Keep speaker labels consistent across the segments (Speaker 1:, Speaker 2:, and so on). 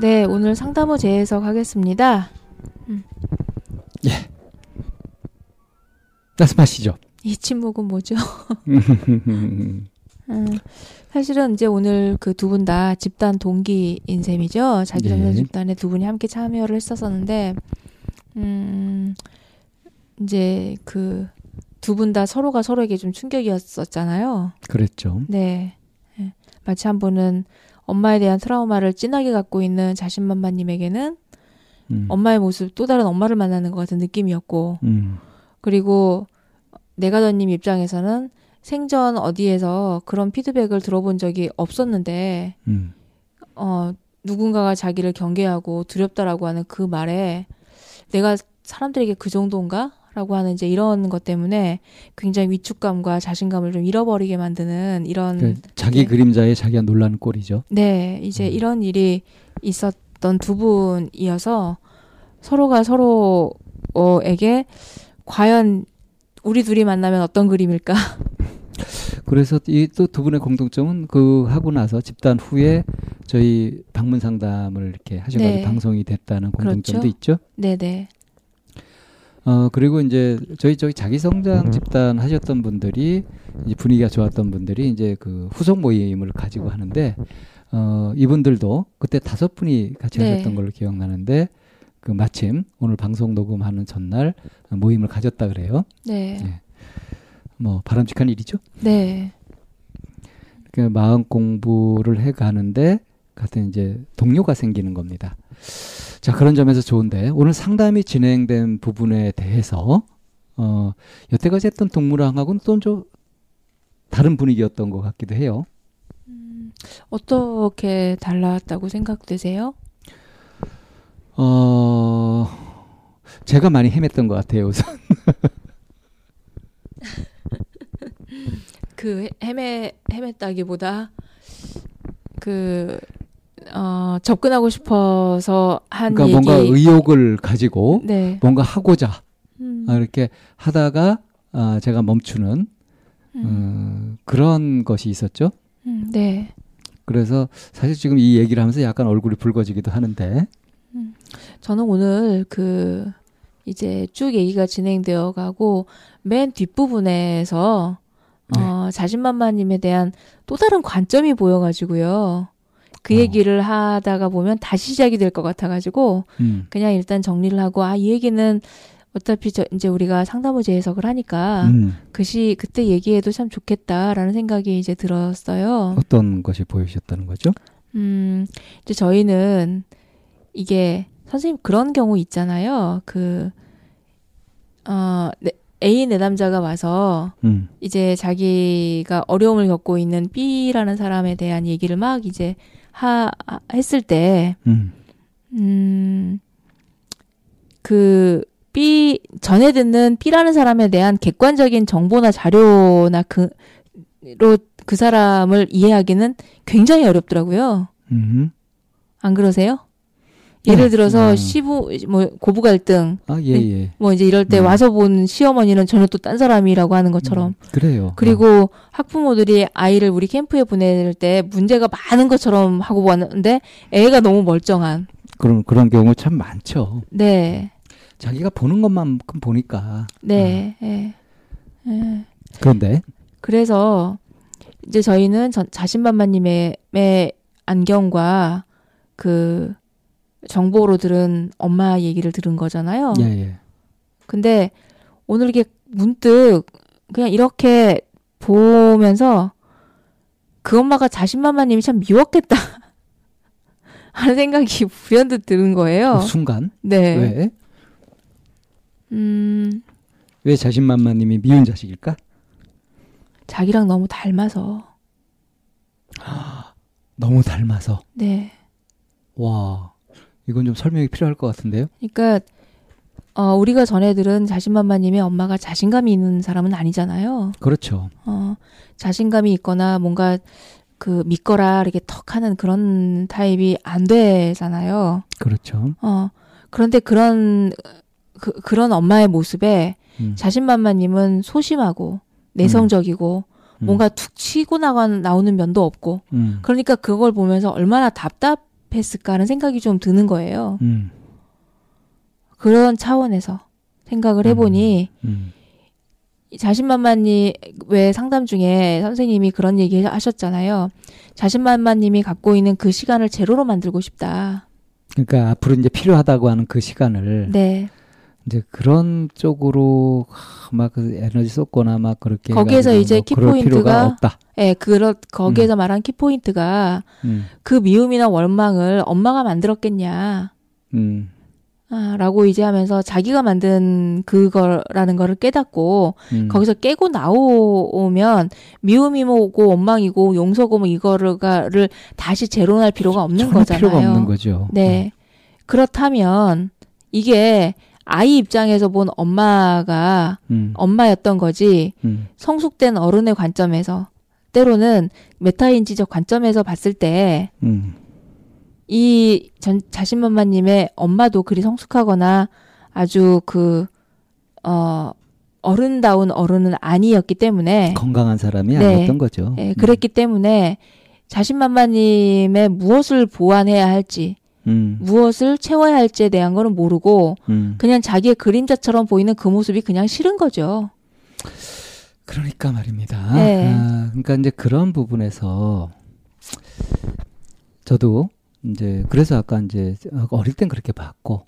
Speaker 1: 네, 오늘 상담호 재해석 하겠습니다.
Speaker 2: 말씀하시죠.
Speaker 1: 이 침묵은 뭐죠? 음, 사실은 이제 오늘 그 두 분 다 집단 동기인 셈이죠. 자기 전문
Speaker 2: 예.
Speaker 1: 집단에 두 분이 함께 참여를 했었었는데, 음, 이제 그 두 분 다 서로가 서로에게 좀 충격이었었잖아요.
Speaker 2: 그랬죠.
Speaker 1: 네. 예. 마치 한 분은 엄마에 대한 트라우마를 진하게 갖고 있는 자신만만님에게는
Speaker 2: 음.
Speaker 1: 엄마의 모습, 또 다른 엄마를 만나는 것 같은 느낌이었고,
Speaker 2: 음.
Speaker 1: 그리고 내가더님 입장에서는 생전 어디에서 그런 피드백을 들어본 적이 없었는데,
Speaker 2: 음.
Speaker 1: 어, 누군가가 자기를 경계하고 두렵다라고 하는 그 말에 내가 사람들에게 그 정도인가? 라고 하는 이제 이런 것 때문에 굉장히 위축감과 자신감을 좀 잃어버리게 만드는 이런
Speaker 2: 그 자기
Speaker 1: 네.
Speaker 2: 그림자에 자기가 놀라는 꼴이죠.
Speaker 1: 네, 이제
Speaker 2: 음.
Speaker 1: 이런 일이 있었던 두 분이어서 서로가 서로에게 과연 우리 둘이 만나면 어떤 그림일까?
Speaker 2: 그래서 이 또 두 분의 공통점은 그 하고 나서 집단 후에 저희 방문 상담을 이렇게 하셔가지고
Speaker 1: 네.
Speaker 2: 방송이 됐다는 공통점도
Speaker 1: 그렇죠.
Speaker 2: 있죠.
Speaker 1: 네네.
Speaker 2: 어 그리고 이제 저희 저희 자기 성장 집단 하셨던 분들이 이제 분위기가 좋았던 분들이 이제 그 후속 모임을 가지고 하는데 어 이분들도 그때 다섯 분이 같이
Speaker 1: 네.
Speaker 2: 하셨던 걸로 기억나는데 그 마침 오늘 방송 녹음하는 전날 모임을 가졌다 그래요.
Speaker 1: 네.
Speaker 2: 네. 뭐 바람직한 일이죠.
Speaker 1: 네.
Speaker 2: 그 마음 공부를 해 가는데 같은 이제 동료가 생기는 겁니다. 자 그런 점에서 좋은데 오늘 상담이 진행된 부분에 대해서 어 여태까지 했던 동무랑하고는 또좀 다른 분위기였던 것 같기도 해요.
Speaker 1: 어떻게 달랐다고 생각되세요?
Speaker 2: 어 제가 많이 헤맸던 것 같아요. 우선
Speaker 1: 그 헤매 헤맸다기보다 그 어, 접근하고 싶어서 한
Speaker 2: 그러니까
Speaker 1: 얘기.
Speaker 2: 뭔가 의욕을 가지고
Speaker 1: 네.
Speaker 2: 뭔가 하고자
Speaker 1: 음,
Speaker 2: 아, 이렇게 하다가 아, 제가 멈추는
Speaker 1: 음,
Speaker 2: 어, 그런 것이 있었죠.
Speaker 1: 음, 네.
Speaker 2: 그래서 사실 지금 이 얘기를 하면서 약간 얼굴이 붉어지기도 하는데
Speaker 1: 저는 오늘 그 이제 쭉 얘기가 진행되어 가고 맨 뒷부분에서
Speaker 2: 네.
Speaker 1: 어, 자신만만님에 대한 또 다른 관점이 보여가지고요. 그
Speaker 2: 어.
Speaker 1: 얘기를 하다가 보면 다시 시작이 될 것 같아가지고
Speaker 2: 음,
Speaker 1: 그냥 일단 정리를 하고 아 이 얘기는 어차피 저 이제 우리가 상담호 재해석을 하니까
Speaker 2: 음,
Speaker 1: 그시 그때 얘기해도 참 좋겠다라는 생각이 이제 들었어요.
Speaker 2: 어떤 것이 보이셨다는 거죠?
Speaker 1: 음, 이제 저희는 이게 선생님 그런 경우 있잖아요. 그, 어, 네, A 내담자가 와서
Speaker 2: 음,
Speaker 1: 이제 자기가 어려움을 겪고 있는 B라는 사람에 대한 얘기를 막 이제 하, 하- 했을 때,
Speaker 2: 음,
Speaker 1: 음, 그, B, 전에 듣는 B라는 사람에 대한 객관적인 정보나 자료나 그, 로 그 사람을 이해하기는 굉장히 어렵더라고요.
Speaker 2: 음.
Speaker 1: 안 그러세요? 예를
Speaker 2: 네.
Speaker 1: 들어서
Speaker 2: 음.
Speaker 1: 시부 뭐 고부 갈등
Speaker 2: 아, 예, 예.
Speaker 1: 뭐 이제 이럴 때
Speaker 2: 음.
Speaker 1: 와서 본 시어머니는 전혀 또 딴 사람이라고 하는 것처럼
Speaker 2: 음, 그래요.
Speaker 1: 그리고 학부모들이 아이를 우리 캠프에 보낼 때 문제가 많은 것처럼 하고 왔는데 애가 너무 멀쩡한
Speaker 2: 그런 그런 경우 참 많죠.
Speaker 1: 네
Speaker 2: 자기가 보는 것만큼 보니까.
Speaker 1: 네, 예. 예.
Speaker 2: 그런데
Speaker 1: 그래서 이제 저희는 전, 자신만만님의 의 안경과 그 정보로 들은 엄마 얘기를 들은 거잖아요.
Speaker 2: 예, 예.
Speaker 1: 근데 오늘 이게 문득 그냥 이렇게 보면서 그 엄마가 자신만만님이 참 미웠겠다 하는 생각이 불현듯 드는 거예요.
Speaker 2: 그 순간
Speaker 1: 네.
Speaker 2: 왜?
Speaker 1: 음,
Speaker 2: 왜 자신만만님이 미운 자식일까?
Speaker 1: 자기랑 너무 닮아서.
Speaker 2: 너무 닮아서.
Speaker 1: 네.
Speaker 2: 와, 이건 좀 설명이 필요할 것 같은데요.
Speaker 1: 그러니까 어, 우리가 전에 들은 자신만만님의 엄마가 자신감이 있는 사람은 아니잖아요.
Speaker 2: 그렇죠.
Speaker 1: 어, 자신감이 있거나 뭔가 그 믿거라 이렇게 턱 하는 그런 타입이 안 되잖아요.
Speaker 2: 그렇죠.
Speaker 1: 어, 그런데 그런, 그, 그런 엄마의 모습에
Speaker 2: 음.
Speaker 1: 자신만만님은 소심하고 내성적이고
Speaker 2: 음.
Speaker 1: 뭔가 툭 치고 나가, 나오는 면도 없고
Speaker 2: 음.
Speaker 1: 그러니까 그걸 보면서 얼마나 답답 했을까 하는 생각이 좀 드는 거예요.
Speaker 2: 음.
Speaker 1: 그런 차원에서 생각을 해보니
Speaker 2: 음.
Speaker 1: 자신만만님 왜 상담 중에 선생님이 그런 얘기 하셨잖아요. 자신만만님이 갖고 있는 그 시간을 제로로 만들고 싶다.
Speaker 2: 그러니까 앞으로 이제 필요하다고 하는 그 시간을
Speaker 1: 네.
Speaker 2: 이제 그런 쪽으로 막 그 에너지 쏟거나 막 그렇게
Speaker 1: 거기에서 이제
Speaker 2: 뭐 그럴
Speaker 1: 키포인트가
Speaker 2: 없다.
Speaker 1: 예, 그런 거기에서 말한 키포인트가
Speaker 2: 음.
Speaker 1: 그 미움이나 원망을 엄마가 만들었겠냐.
Speaker 2: 음.
Speaker 1: 아, 라고 이제 하면서 자기가 만든 그거라는 거를 깨닫고
Speaker 2: 음.
Speaker 1: 거기서 깨고 나오면 미움이고 원망이고 용서고 뭐 이거를 다시 재론할 필요가 없는 거잖아요.
Speaker 2: 필요가 없는 거죠.
Speaker 1: 네. 그렇다면 이게 아이 입장에서 본 엄마가
Speaker 2: 음.
Speaker 1: 엄마였던 거지
Speaker 2: 음.
Speaker 1: 성숙된 어른의 관점에서 때로는 메타인지적 관점에서 봤을 때
Speaker 2: 음.
Speaker 1: 이 전, 자신만만님의 엄마도 그리 성숙하거나 아주 그, 어, 어른다운 어른은 아니었기 때문에,
Speaker 2: 건강한 사람이
Speaker 1: 네.
Speaker 2: 아니었던 거죠.
Speaker 1: 예, 그랬기 때문에 자신만만님의 무엇을 보완해야 할지,
Speaker 2: 음.
Speaker 1: 무엇을 채워야 할지에 대한 거는 모르고,
Speaker 2: 음.
Speaker 1: 그냥 자기의 그림자처럼 보이는 그 모습이 그냥 싫은 거죠.
Speaker 2: 그러니까 말입니다.
Speaker 1: 네.
Speaker 2: 아, 그러니까 이제 그런 부분에서 저도 이제 그래서 아까 이제 어릴 땐 그렇게 봤고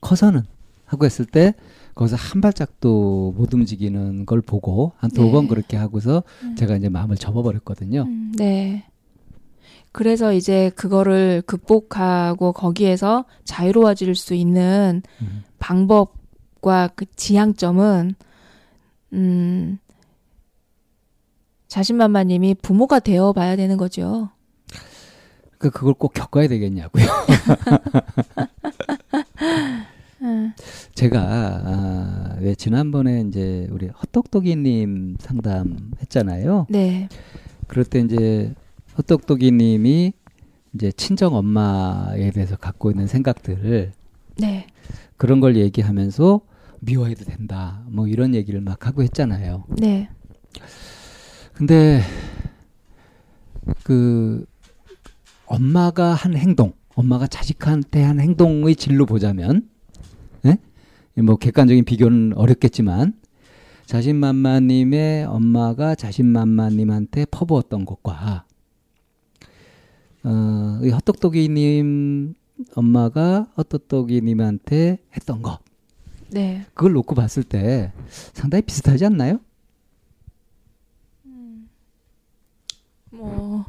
Speaker 2: 커서는 하고 했을 때 거기서 한 발짝도 못 움직이는 걸 보고 한두
Speaker 1: 네.
Speaker 2: 번 그렇게 하고서
Speaker 1: 음.
Speaker 2: 제가 이제 마음을 접어버렸거든요.
Speaker 1: 음, 네. 그래서 이제 그거를 극복하고 거기에서 자유로워질 수 있는
Speaker 2: 음.
Speaker 1: 방법과 그 지향점은 음 자신만만님이 부모가 되어 봐야 되는 거죠.
Speaker 2: 그 그걸 꼭 겪어야 되겠냐고요.
Speaker 1: 음,
Speaker 2: 제가 아, 왜 지난번에 이제 우리 헛똑똑이님 상담했잖아요.
Speaker 1: 네.
Speaker 2: 그럴 때 이제 헛똑똑이님이 이제 친정 엄마에 대해서 갖고 있는 생각들을
Speaker 1: 네.
Speaker 2: 그런 걸 얘기하면서 미워해도 된다. 뭐 이런 얘기를 막 하고 했잖아요.
Speaker 1: 네.
Speaker 2: 근데 그 엄마가 한 행동, 엄마가 자식한테 한 행동의 질로 보자면, 예? 뭐 객관적인 비교는 어렵겠지만 자신만마님의 엄마가 자신만마님한테 퍼부었던 것과 어, 이 헛똑똑이님 엄마가 헛똑똑이님한테 했던 것,
Speaker 1: 네.
Speaker 2: 그걸 놓고 봤을 때 상당히 비슷하지 않나요?
Speaker 1: 뭐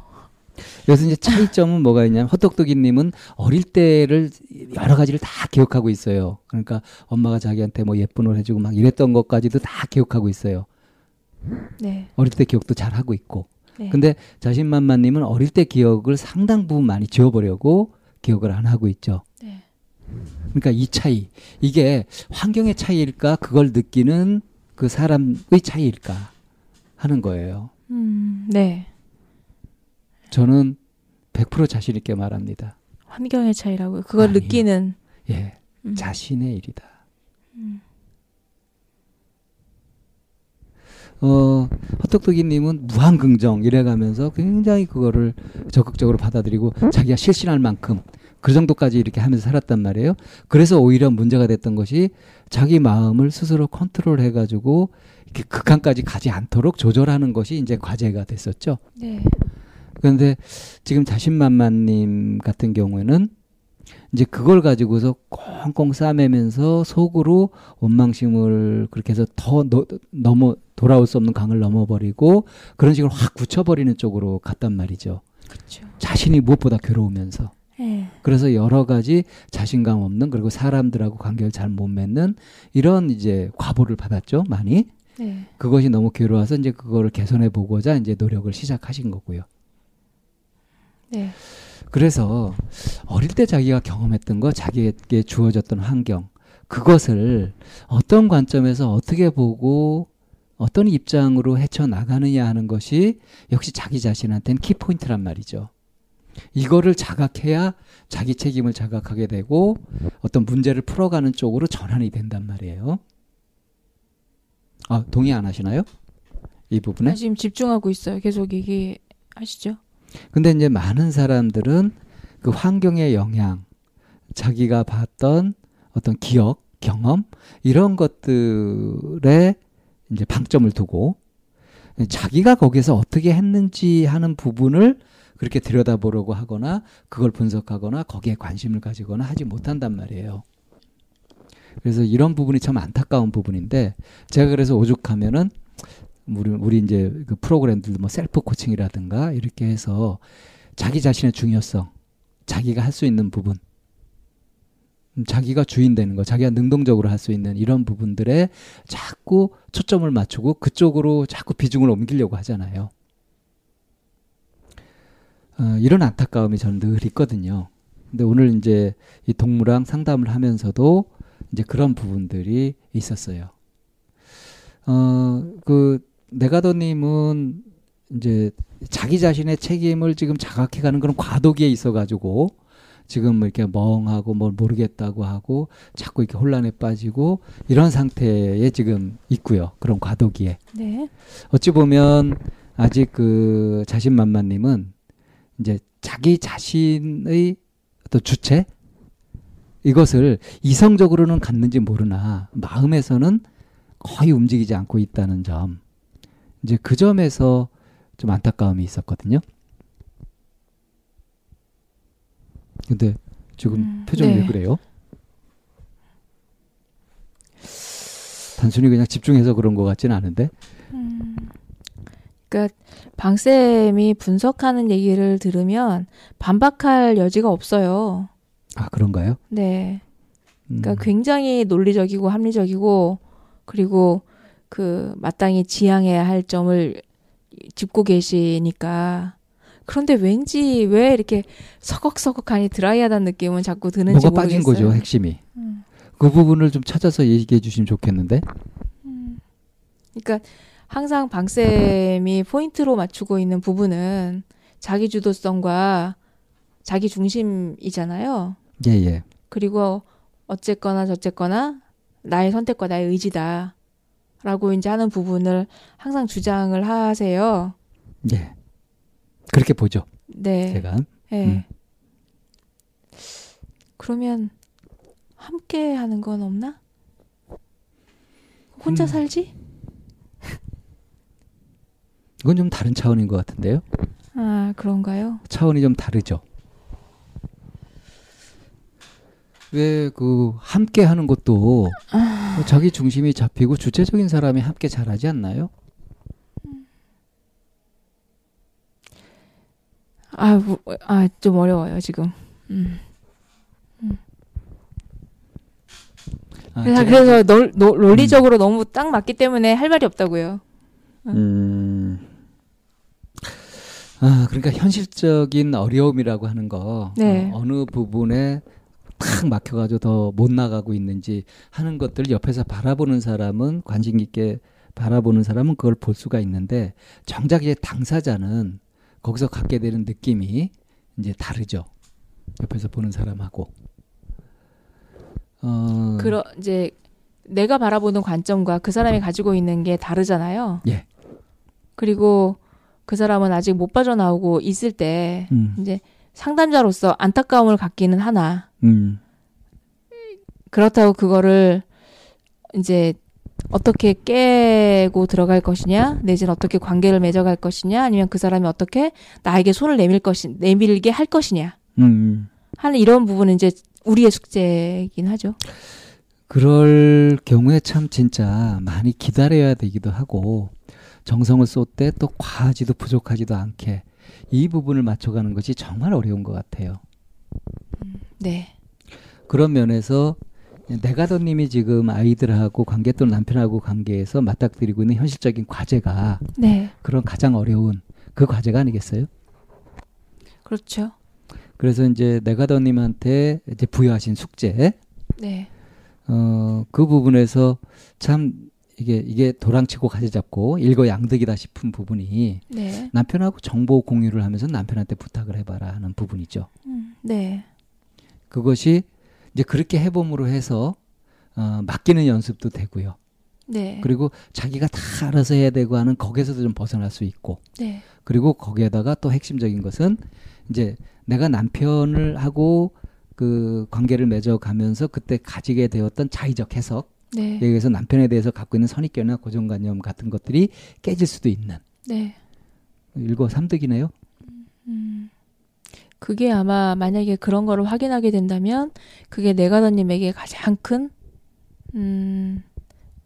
Speaker 2: 그래서 이제 차이점은 뭐가 있냐면 헛똑똑이님은 어릴 때를 여러 가지를 다 기억하고 있어요. 그러니까 엄마가 자기한테 뭐 예쁜 옷 해주고 막 이랬던 것까지도 다 기억하고 있어요.
Speaker 1: 네.
Speaker 2: 어릴 때 기억도 잘 하고 있고.
Speaker 1: 네.
Speaker 2: 근데 자신만만님은 어릴 때 기억을 상당 부분 많이 지워버려고 기억을 안 하고 있죠.
Speaker 1: 네.
Speaker 2: 그러니까 이 차이 이게 환경의 차이일까 그걸 느끼는 그 사람의 차이일까 하는 거예요.
Speaker 1: 음, 네.
Speaker 2: 저는 100% 자신 있게 말합니다.
Speaker 1: 환경의 차이라고요. 그걸
Speaker 2: 아니요.
Speaker 1: 느끼는
Speaker 2: 예,
Speaker 1: 음.
Speaker 2: 자신의 일이다. 어, 헛똑똑이님은 무한긍정 이래가면서 굉장히 그거를 적극적으로 받아들이고 자기가 실신할 만큼 그 정도까지 이렇게 하면서 살았단 말이에요. 그래서 오히려 문제가 됐던 것이 자기 마음을 스스로 컨트롤 해가지고 이렇게 극한까지 가지 않도록 조절하는 것이 이제 과제가 됐었죠.
Speaker 1: 네.
Speaker 2: 그런데 지금 자신만만님 같은 경우에는 이제 그걸 가지고서 꽁꽁 싸매면서 속으로 원망심을 그렇게 해서 더 너, 넘어 돌아올 수 없는 강을 넘어버리고 그런 식으로 확 굳혀버리는 쪽으로 갔단 말이죠.
Speaker 1: 그렇죠.
Speaker 2: 자신이 무엇보다 괴로우면서.
Speaker 1: 예.
Speaker 2: 그래서 여러 가지 자신감 없는 그리고 사람들하고 관계를 잘 못 맺는 이런 이제 과보를 받았죠 많이
Speaker 1: 네.
Speaker 2: 그것이 너무 괴로워서 이제 그거를 개선해 보고자 이제 노력을 시작하신 거고요.
Speaker 1: 네.
Speaker 2: 그래서 어릴 때 자기가 경험했던 거, 자기에게 주어졌던 환경, 그것을 어떤 관점에서 어떻게 보고 어떤 입장으로 헤쳐 나가느냐 하는 것이 역시 자기 자신한테는 키포인트란 말이죠. 이거를 자각해야 자기 책임을 자각하게 되고 어떤 문제를 풀어가는 쪽으로 전환이 된단 말이에요. 아, 동의 안 하시나요? 이 부분에?
Speaker 1: 아, 지금 집중하고 있어요. 계속 얘기하시죠.
Speaker 2: 근데 이제 많은 사람들은 그 환경의 영향, 자기가 봤던 어떤 기억, 경험, 이런 것들에 이제 방점을 두고 자기가 거기서 어떻게 했는지 하는 부분을 그렇게 들여다보려고 하거나 그걸 분석하거나 거기에 관심을 가지거나 하지 못한단 말이에요. 그래서 이런 부분이 참 안타까운 부분인데 제가 그래서 오죽하면은 우리 우리 이제 그 프로그램들도 뭐 셀프 코칭이라든가 이렇게 해서 자기 자신의 중요성, 자기가 할 수 있는 부분, 음, 자기가 주인 되는 거, 자기가 능동적으로 할 수 있는 이런 부분들에 자꾸 초점을 맞추고 그쪽으로 자꾸 비중을 옮기려고 하잖아요. 어, 이런 안타까움이 저는 늘 있거든요. 근데 오늘 이제 이 동무랑 상담을 하면서도 이제 그런 부분들이 있었어요. 어, 그, 네가더님은 이제 자기 자신의 책임을 지금 자각해 가는 그런 과도기에 있어가지고 지금 뭐 이렇게 멍하고 뭘 모르겠다고 하고 자꾸 이렇게 혼란에 빠지고 이런 상태에 지금 있고요. 그런 과도기에.
Speaker 1: 네.
Speaker 2: 어찌 보면 아직 그 자신만만님은 이제 자기 자신의 어떤 주체 이것을 이성적으로는 갖는지 모르나 마음에서는 거의 움직이지 않고 있다는 점. 이제 그 점에서 좀 안타까움이 있었거든요. 근데 지금
Speaker 1: 음,
Speaker 2: 표정이
Speaker 1: 네.
Speaker 2: 왜 그래요? 단순히 그냥 집중해서 그런 것 같지는 않은데.
Speaker 1: 음. 그러니까 방 쌤이 분석하는 얘기를 들으면 반박할 여지가 없어요.
Speaker 2: 아 그런가요?
Speaker 1: 네.
Speaker 2: 음.
Speaker 1: 그러니까 굉장히 논리적이고 합리적이고 그리고 그 마땅히 지향해야 할 점을 짚고 계시니까 그런데 왠지 왜 이렇게 서걱서걱하니 드라이하다는 느낌은 자꾸 드는지
Speaker 2: 뭐가 빠진
Speaker 1: 모르겠어요.
Speaker 2: 거죠 핵심이.
Speaker 1: 음.
Speaker 2: 그 부분을 좀 찾아서 얘기해 주시면 좋겠는데.
Speaker 1: 그러니까 항상 방 쌤이 포인트로 맞추고 있는 부분은 자기 주도성과 자기 중심이잖아요.
Speaker 2: 예 예.
Speaker 1: 그리고 어쨌거나 저쨌거나 나의 선택과 나의 의지다. 라고 이제 하는 부분을 항상 주장을 하세요.
Speaker 2: 예. 그렇게 보죠.
Speaker 1: 네.
Speaker 2: 제가.
Speaker 1: 네.
Speaker 2: 음.
Speaker 1: 그러면 함께 하는 건 없나? 혼자
Speaker 2: 음.
Speaker 1: 살지?
Speaker 2: 이건 좀 다른 차원인 것 같은데요.
Speaker 1: 아, 그런가요?
Speaker 2: 차원이 좀 다르죠. 왜 그 함께 하는 것도 뭐 자기 중심이 잡히고 주체적인 사람이 함께 잘하지 않나요?
Speaker 1: 아, 뭐, 아, 좀 어려워요, 지금. 음.
Speaker 2: 아,
Speaker 1: 그래서,
Speaker 2: 제가-
Speaker 1: 그래서 논, 논- 논리적으로 너무 딱 맞기 때문에 할 말이 없다고요.
Speaker 2: 음. 아, 그러니까 현실적인 어려움이라고 하는 거
Speaker 1: 네.
Speaker 2: 어, 느 부분에 탁 막혀가지고 더 못 나가고 있는지 하는 것들 옆에서 바라보는 사람은 관심 있게 바라보는 사람은 그걸 볼 수가 있는데 정작 이제 당사자는 거기서 갖게 되는 느낌이 이제 다르죠. 옆에서 보는 사람하고. 어,
Speaker 1: 그러, 이제, 내가 바라보는 관점과 그 사람이 가지고 있는 게 다르잖아요.
Speaker 2: 예.
Speaker 1: 그리고 그 사람은 아직 못 빠져나오고 있을 때,
Speaker 2: 음,
Speaker 1: 이제 상담자로서 안타까움을 갖기는 하나,
Speaker 2: 음,
Speaker 1: 그렇다고 그거를 이제 어떻게 깨고 들어갈 것이냐, 내지는 어떻게 관계를 맺어갈 것이냐, 아니면 그 사람이 어떻게 나에게 손을 내밀 것이, 내밀게 할 것이냐
Speaker 2: 음.
Speaker 1: 하는 이런 부분은 이제 우리의 숙제이긴 하죠.
Speaker 2: 그럴 경우에 참 진짜 많이 기다려야 되기도 하고 정성을 쏟되 또 과하지도 부족하지도 않게 이 부분을 맞춰가는 것이 정말 어려운 것 같아요.
Speaker 1: 네.
Speaker 2: 그런 면에서 내가더님이 지금 아이들하고 관계 또는 남편하고 관계에서 맞닥뜨리고 있는 현실적인 과제가
Speaker 1: 네.
Speaker 2: 그런 가장 어려운 그 과제가 아니겠어요?
Speaker 1: 그렇죠.
Speaker 2: 그래서 이제 내가더님한테 이제 부여하신 숙제,
Speaker 1: 네.
Speaker 2: 어, 그 부분에서 참 이게 이게 도랑치고 가지 잡고 일거양득이다 싶은 부분이
Speaker 1: 네.
Speaker 2: 남편하고 정보 공유를 하면서 남편한테 부탁을 해봐라 하는 부분이죠.
Speaker 1: 음, 네.
Speaker 2: 그것이 이제 그렇게 해봄으로 해서 어, 맡기는 연습도 되고요.
Speaker 1: 네.
Speaker 2: 그리고 자기가 다 알아서 해야 되고 하는 거기에서도 좀 벗어날 수 있고
Speaker 1: 네.
Speaker 2: 그리고 거기에다가 또 핵심적인 것은 이제 내가 남편을 하고 그 관계를 맺어가면서 그때 가지게 되었던 자의적 해석
Speaker 1: 네.
Speaker 2: 여기에서 남편에 대해서 갖고 있는 선입견이나 고정관념 같은 것들이 깨질 수도 있는
Speaker 1: 네.
Speaker 2: 일거 삼득이네요.
Speaker 1: 음. 그게 아마 만약에 그런 거를 확인하게 된다면 그게 내가더님에게 가장 큰 음,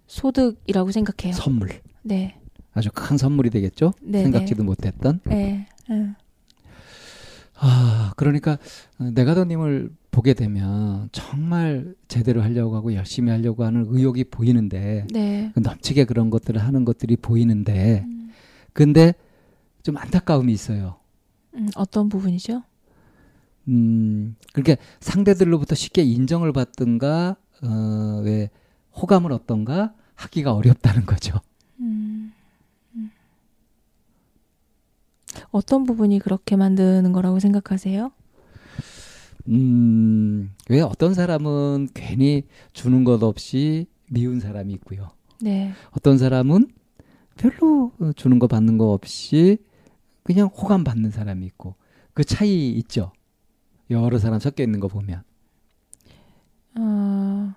Speaker 1: 소득이라고 생각해요.
Speaker 2: 선물
Speaker 1: 네.
Speaker 2: 아주 큰 선물이 되겠죠.
Speaker 1: 네.
Speaker 2: 생각지도 못했던.
Speaker 1: 네. 응.
Speaker 2: 아 그러니까 내가더님을 보게 되면 정말 제대로 하려고 하고 열심히 하려고 하는 의욕이 보이는데
Speaker 1: 네.
Speaker 2: 넘치게 그런 것들을 하는 것들이 보이는데
Speaker 1: 음,
Speaker 2: 근데 좀 안타까움이 있어요.
Speaker 1: 음, 어떤 부분이죠?
Speaker 2: 음, 그러니까 상대들로부터 쉽게 인정을 받든가, 어, 왜 호감을 얻던가 하기가 어렵다는 거죠.
Speaker 1: 음, 음. 어떤 부분이 그렇게 만드는 거라고 생각하세요?
Speaker 2: 음, 왜 어떤 사람은 괜히 주는 것 없이 미운 사람이 있고요.
Speaker 1: 네.
Speaker 2: 어떤 사람은 별로 주는 거 받는 거 없이 그냥 호감 받는 사람이 있고 그 차이 있죠. 여러 사람 섞여 있는 거 보면
Speaker 1: 어,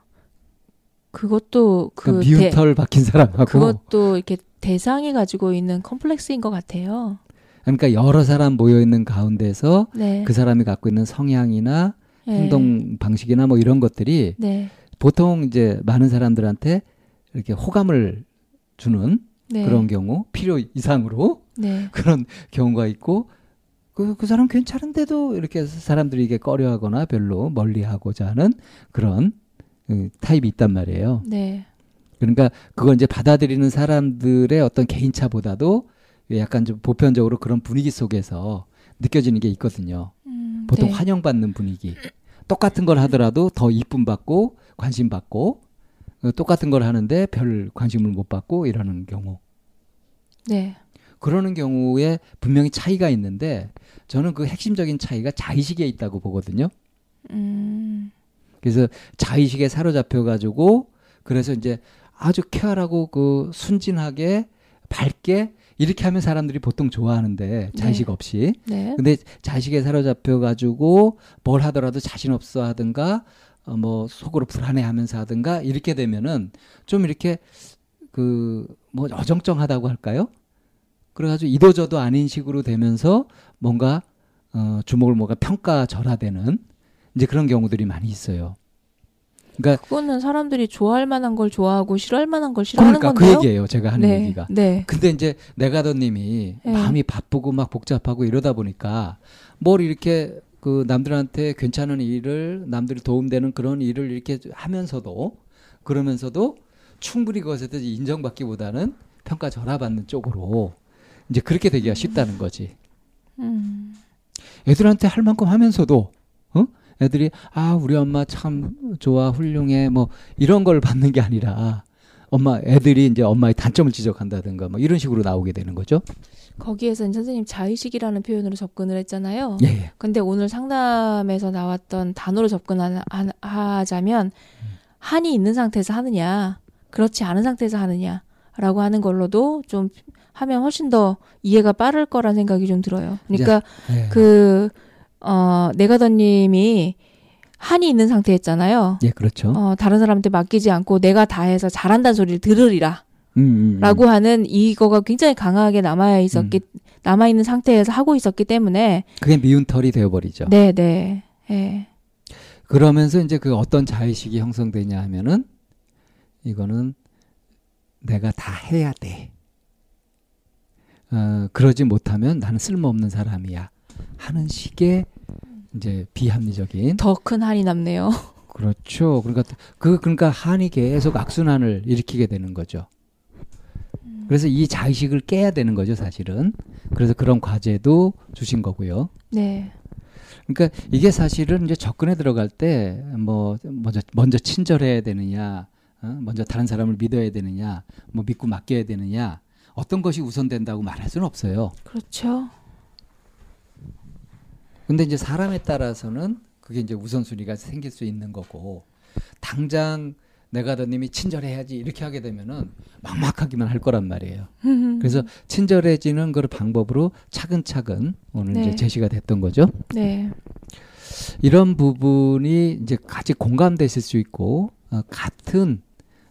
Speaker 1: 그것도 그그
Speaker 2: 미운
Speaker 1: 대-
Speaker 2: 털 박힌 사람하고
Speaker 1: 그것도 이렇게 대상이 가지고 있는 컴플렉스인 것 같아요.
Speaker 2: 그러니까 여러 사람 모여 있는 가운데서
Speaker 1: 네.
Speaker 2: 그 사람이 갖고 있는 성향이나
Speaker 1: 네.
Speaker 2: 행동 방식이나 뭐 이런 것들이
Speaker 1: 네.
Speaker 2: 보통 이제 많은 사람들한테 이렇게 호감을 주는
Speaker 1: 네.
Speaker 2: 그런 경우 필요 이상으로
Speaker 1: 네.
Speaker 2: 그런 경우가 있고 그, 그 사람 괜찮은데도 이렇게 사람들이 이게 꺼려하거나 별로 멀리하고자 하는 그런 그, 타입이 있단 말이에요.
Speaker 1: 네.
Speaker 2: 그러니까 그걸 이제 받아들이는 사람들의 어떤 개인차보다도 약간 좀 보편적으로 그런 분위기 속에서 느껴지는 게 있거든요.
Speaker 1: 음,
Speaker 2: 보통
Speaker 1: 네.
Speaker 2: 환영받는 분위기. 똑같은 걸 하더라도 더 이쁨 받고 관심 받고 어, 똑같은 걸 하는데 별 관심을 못 받고 이러는 경우.
Speaker 1: 네.
Speaker 2: 그러는 경우에 분명히 차이가 있는데 저는 그 핵심적인 차이가 자의식에 있다고 보거든요.
Speaker 1: 음,
Speaker 2: 그래서 자의식에 사로잡혀 가지고 그래서 이제 아주 쾌활하고 그 순진하게 밝게 이렇게 하면 사람들이 보통 좋아하는데 자의식
Speaker 1: 네.
Speaker 2: 없이
Speaker 1: 네.
Speaker 2: 근데 자식에 사로잡혀 가지고 뭘 하더라도 자신 없어 하든가 어, 뭐 속으로 불안해하면서 하든가 이렇게 되면은 좀 이렇게 그 뭐 어정쩡하다고 할까요? 그래가지고 이도저도 아닌 식으로 되면서 뭔가 어 주목을 뭔가 평가절하되는 이제 그런 경우들이 많이 있어요. 그러니까
Speaker 1: 그거는 사람들이 좋아할 만한 걸 좋아하고 싫어할 만한 걸 싫어하는
Speaker 2: 그러니까 그
Speaker 1: 건데요.
Speaker 2: 얘기예요. 제가 하는
Speaker 1: 네.
Speaker 2: 얘기가.
Speaker 1: 네.
Speaker 2: 근데 이제 내가더님이
Speaker 1: 네.
Speaker 2: 마음이 바쁘고 막 복잡하고 이러다 보니까 뭘 이렇게 그 남들한테 괜찮은 일을 남들이 도움되는 그런 일을 이렇게 하면서도 그러면서도 충분히 그것에 대해서 인정받기보다는 평가 절하받는 쪽으로 이제 그렇게 되기가 쉽다는 거지.
Speaker 1: 음,
Speaker 2: 애들한테 할 만큼 하면서도 어? 애들이 아 우리 엄마 참 좋아 훌륭해 뭐 이런 걸 받는 게 아니라 엄마 애들이 이제 엄마의 단점을 지적한다든가 뭐 이런 식으로 나오게 되는 거죠.
Speaker 1: 거기에서 선생님 자의식이라는 표현으로 접근을 했잖아요.
Speaker 2: 예, 예.
Speaker 1: 근데 오늘 상담에서 나왔던 단어로 접근하자면 한이 있는 상태에서 하느냐, 그렇지 않은 상태에서 하느냐라고 하는 걸로도 좀 하면 훨씬 더 이해가 빠를 거란 생각이 좀 들어요. 그러니까
Speaker 2: 예.
Speaker 1: 그, 어, 네가더님이 한이 있는 상태였잖아요.
Speaker 2: 예, 그렇죠.
Speaker 1: 어, 다른 사람한테 맡기지 않고 내가 다 해서 잘한다는 소리를 들으리라.
Speaker 2: 음, 음, 음.
Speaker 1: 라고 하는 이거가 굉장히 강하게 남아 있었기 남아 있는 상태에서 하고 있었기 때문에
Speaker 2: 그게 미운 털이 되어버리죠.
Speaker 1: 네, 네. 예.
Speaker 2: 그러면서 이제 그 어떤 자의식이 형성되냐 하면은 이거는 내가 다 해야 돼. 어, 그러지 못하면 나는 쓸모없는 사람이야. 하는 식의 이제 비합리적인
Speaker 1: 더 큰 한이 남네요.
Speaker 2: 그렇죠. 그러니까 그 그러니까 한이 계속 악순환을 일으키게 되는 거죠. 그래서 이 자의식을 깨야 되는 거죠, 사실은. 그래서 그런 과제도 주신 거고요.
Speaker 1: 네.
Speaker 2: 그러니까 이게 사실은 이제 접근에 들어갈 때 뭐 먼저 먼저 친절해야 되느냐, 어? 먼저 다른 사람을 믿어야 되느냐, 뭐 믿고 맡겨야 되느냐, 어떤 것이 우선된다고 말할 수는 없어요.
Speaker 1: 그렇죠.
Speaker 2: 근데 이제 사람에 따라서는 그게 이제 우선순위가 생길 수 있는 거고 당장 내가 더님이 친절해야지 이렇게 하게 되면은 막막하기만 할 거란 말이에요. 그래서 친절해지는 그 방법으로 차근차근 오늘
Speaker 1: 네.
Speaker 2: 이제 제시가 됐던 거죠.
Speaker 1: 네.
Speaker 2: 이런 부분이 이제 같이 공감되실 수 있고 어, 같은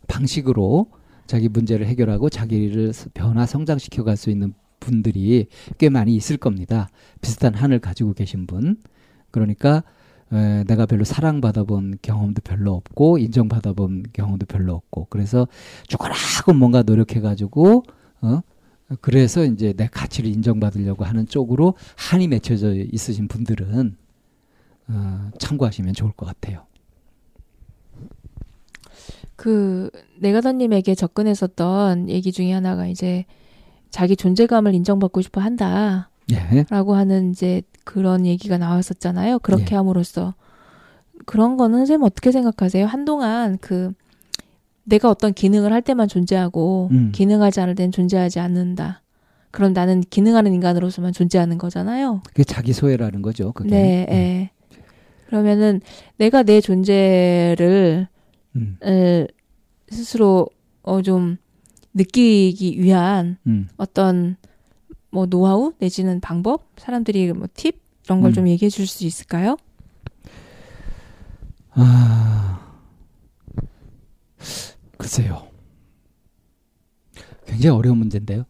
Speaker 2: 방식으로 자기 문제를 해결하고 자기를 스- 변화 성장시켜 갈 수 있는 분들이 꽤 많이 있을 겁니다. 비슷한 한을 가지고 계신 분. 그러니까 에, 내가 별로 사랑받아 본 경험도 별로 없고 인정받아 본 경험도 별로 없고 그래서 죽어라고 뭔가 노력해 가지고 어 그래서 이제 내 가치를 인정받으려고 하는 쪽으로 한이 맺혀져 있으신 분들은 어, 참고하시면 좋을 것 같아요.
Speaker 1: 그 내가더님에게 접근했었던 얘기 중에 하나가 이제 자기 존재감을 인정받고 싶어 한다라고
Speaker 2: 예.
Speaker 1: 하는 이제 그런 얘기가 나왔었잖아요. 그렇게
Speaker 2: 예.
Speaker 1: 함으로써 그런 거는 선생님 어떻게 생각하세요? 한동안 그 내가 어떤 기능을 할 때만 존재하고
Speaker 2: 음.
Speaker 1: 기능하지 않을 땐 존재하지 않는다. 그럼 나는 기능하는 인간으로서만 존재하는 거잖아요.
Speaker 2: 그게 자기 소외라는 거죠. 그게.
Speaker 1: 네, 예. 그러면은 내가 내 존재를
Speaker 2: 음,
Speaker 1: 을 스스로 어 좀 느끼기 위한
Speaker 2: 음.
Speaker 1: 어떤 뭐 노하우 내지는 방법 사람들이 뭐 팁 이런 걸
Speaker 2: 음.
Speaker 1: 좀 얘기해 줄 수 있을까요?
Speaker 2: 아, 글쎄요. 굉장히 어려운 문제인데요.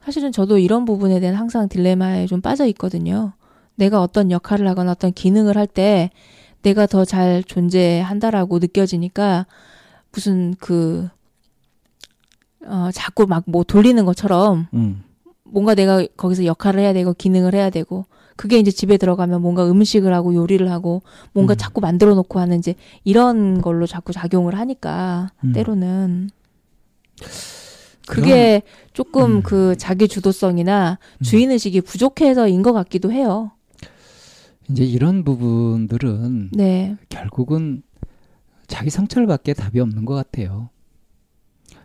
Speaker 1: 사실은 저도 이런 부분에 대한 항상 딜레마에 좀 빠져 있거든요. 내가 어떤 역할을 하거나 어떤 기능을 할 때 내가 더 잘 존재한다라고 느껴지니까 무슨 그 어, 자꾸 막 뭐 돌리는 것처럼
Speaker 2: 음,
Speaker 1: 뭔가 내가 거기서 역할을 해야 되고 기능을 해야 되고 그게 이제 집에 들어가면 뭔가 음식을 하고 요리를 하고 뭔가
Speaker 2: 음.
Speaker 1: 자꾸 만들어 놓고 하는 이제 이런 걸로 자꾸 작용을 하니까
Speaker 2: 음.
Speaker 1: 때로는 그게 조금
Speaker 2: 음.
Speaker 1: 그 자기 주도성이나
Speaker 2: 음.
Speaker 1: 주인 의식이 부족해서인 것 같기도 해요.
Speaker 2: 이제 이런 부분들은
Speaker 1: 네,
Speaker 2: 결국은 자기 성찰밖에 답이 없는 것 같아요.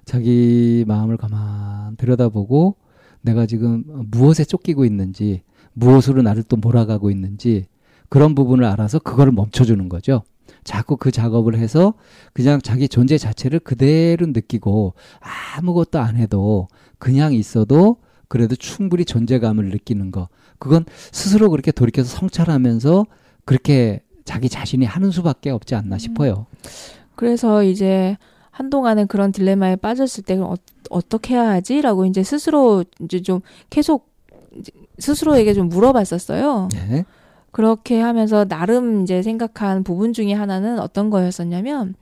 Speaker 2: 자기 마음을 가만 들여다보고 내가 지금 무엇에 쫓기고 있는지, 무엇으로 나를 또 몰아가고 있는지 그런 부분을 알아서 그거를 멈춰주는 거죠. 자꾸 그 작업을 해서 그냥 자기 존재 자체를 그대로 느끼고 아무것도 안 해도 그냥 있어도 그래도 충분히 존재감을 느끼는 거. 그건 스스로 그렇게 돌이켜서 성찰하면서 그렇게 자기 자신이 하는 수밖에 없지 않나 싶어요.
Speaker 1: 그래서 이제 한동안은 그런 딜레마에 빠졌을 때 어, 어떻게 해야 하지라고 이제 스스로 이제 좀 계속 이제 스스로에게 좀 물어봤었어요.
Speaker 2: 네.
Speaker 1: 그렇게 하면서 나름 이제 생각한 부분 중에 하나는 어떤 거였었냐면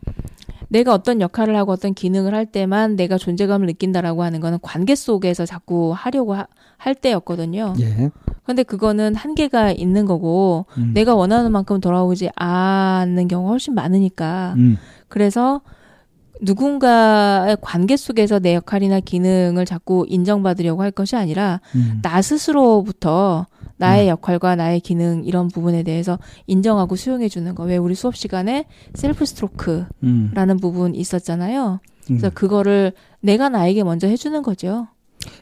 Speaker 1: 내가 어떤 역할을 하고 어떤 기능을 할 때만 내가 존재감을 느낀다라고 하는 거는 관계 속에서 자꾸 하려고 하- 할 때였거든요.
Speaker 2: 예.
Speaker 1: 근데 그거는 한계가 있는 거고
Speaker 2: 음.
Speaker 1: 내가 원하는 만큼 돌아오지 않는 경우가 훨씬 많으니까
Speaker 2: 음.
Speaker 1: 그래서 누군가의 관계 속에서 내 역할이나 기능을 자꾸 인정받으려고 할 것이 아니라
Speaker 2: 음.
Speaker 1: 나 스스로부터 나의
Speaker 2: 음.
Speaker 1: 역할과 나의 기능 이런 부분에 대해서 인정하고 수용해 주는 거. 왜 우리 수업 시간에 셀프 스트로크라는
Speaker 2: 음.
Speaker 1: 부분 있었잖아요. 그래서
Speaker 2: 음.
Speaker 1: 그거를 내가 나에게 먼저 해주는 거죠.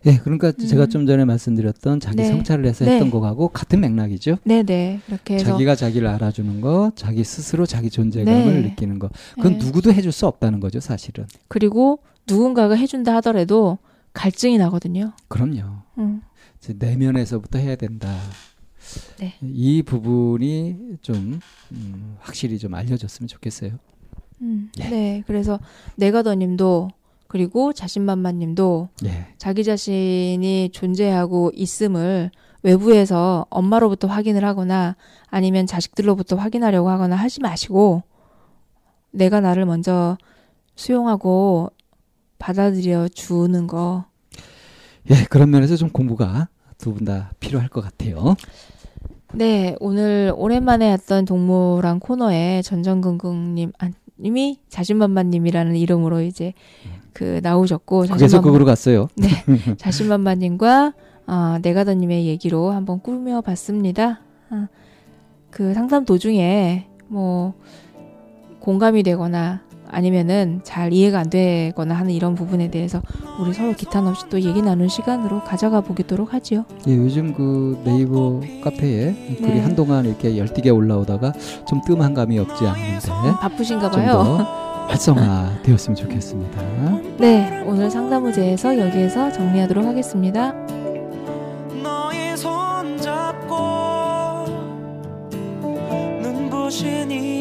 Speaker 2: 예, 그러니까
Speaker 1: 음.
Speaker 2: 제가 좀 전에 말씀드렸던 자기
Speaker 1: 네.
Speaker 2: 성찰을 해서
Speaker 1: 네.
Speaker 2: 했던 거하고 같은 맥락이죠.
Speaker 1: 네 네. 이렇게 해서
Speaker 2: 자기가 자기를 알아주는 거, 자기 스스로 자기 존재감을
Speaker 1: 네.
Speaker 2: 느끼는 거. 그건
Speaker 1: 네.
Speaker 2: 누구도 해줄 수 없다는 거죠, 사실은.
Speaker 1: 그리고 누군가가 해준다 하더라도 갈증이 나거든요.
Speaker 2: 그럼요.
Speaker 1: 음.
Speaker 2: 내면에서부터 해야 된다.
Speaker 1: 네.
Speaker 2: 이 부분이 좀 음, 확실히 좀 알려졌으면 좋겠어요.
Speaker 1: 음,
Speaker 2: 예.
Speaker 1: 네, 그래서 내가더님도 그리고 자신만만님도
Speaker 2: 예.
Speaker 1: 자기 자신이 존재하고 있음을 외부에서 엄마로부터 확인을 하거나 아니면 자식들로부터 확인하려고 하거나 하지 마시고 내가 나를 먼저 수용하고 받아들여 주는 거.
Speaker 2: 예, 그런 면에서 좀 공부가 두 분 다 필요할 것 같아요.
Speaker 1: 네, 오늘 오랜만에 했던 동물원 코너에 전정근근님 아, 님이 자신만만님이라는 이름으로 이제 그 나오셨고
Speaker 2: 그래서 그거로 갔어요.
Speaker 1: 네, 자신만만님과 어, 내가더님의 얘기로 한번 꾸며봤습니다. 어, 그 상담 도중에 뭐 공감이 되거나 아니면은 잘 이해가 안 되거나 하는 이런 부분에 대해서 우리 서로 기탄 없이 또 얘기 나눈 시간으로 가져가 보도록 하지요.
Speaker 2: 예, 요즘 그 네이버 카페에 글이
Speaker 1: 네.
Speaker 2: 한동안 이렇게 열띠게 올라오다가 좀 뜸한 감이 없지 않는데
Speaker 1: 바쁘신가
Speaker 2: 좀
Speaker 1: 봐요.
Speaker 2: 더 활성화되었으면 좋겠습니다.
Speaker 1: 네, 오늘 상담 무제에서 여기에서 정리하도록 하겠습니다.
Speaker 3: 너의 손 잡고 눈부신 이길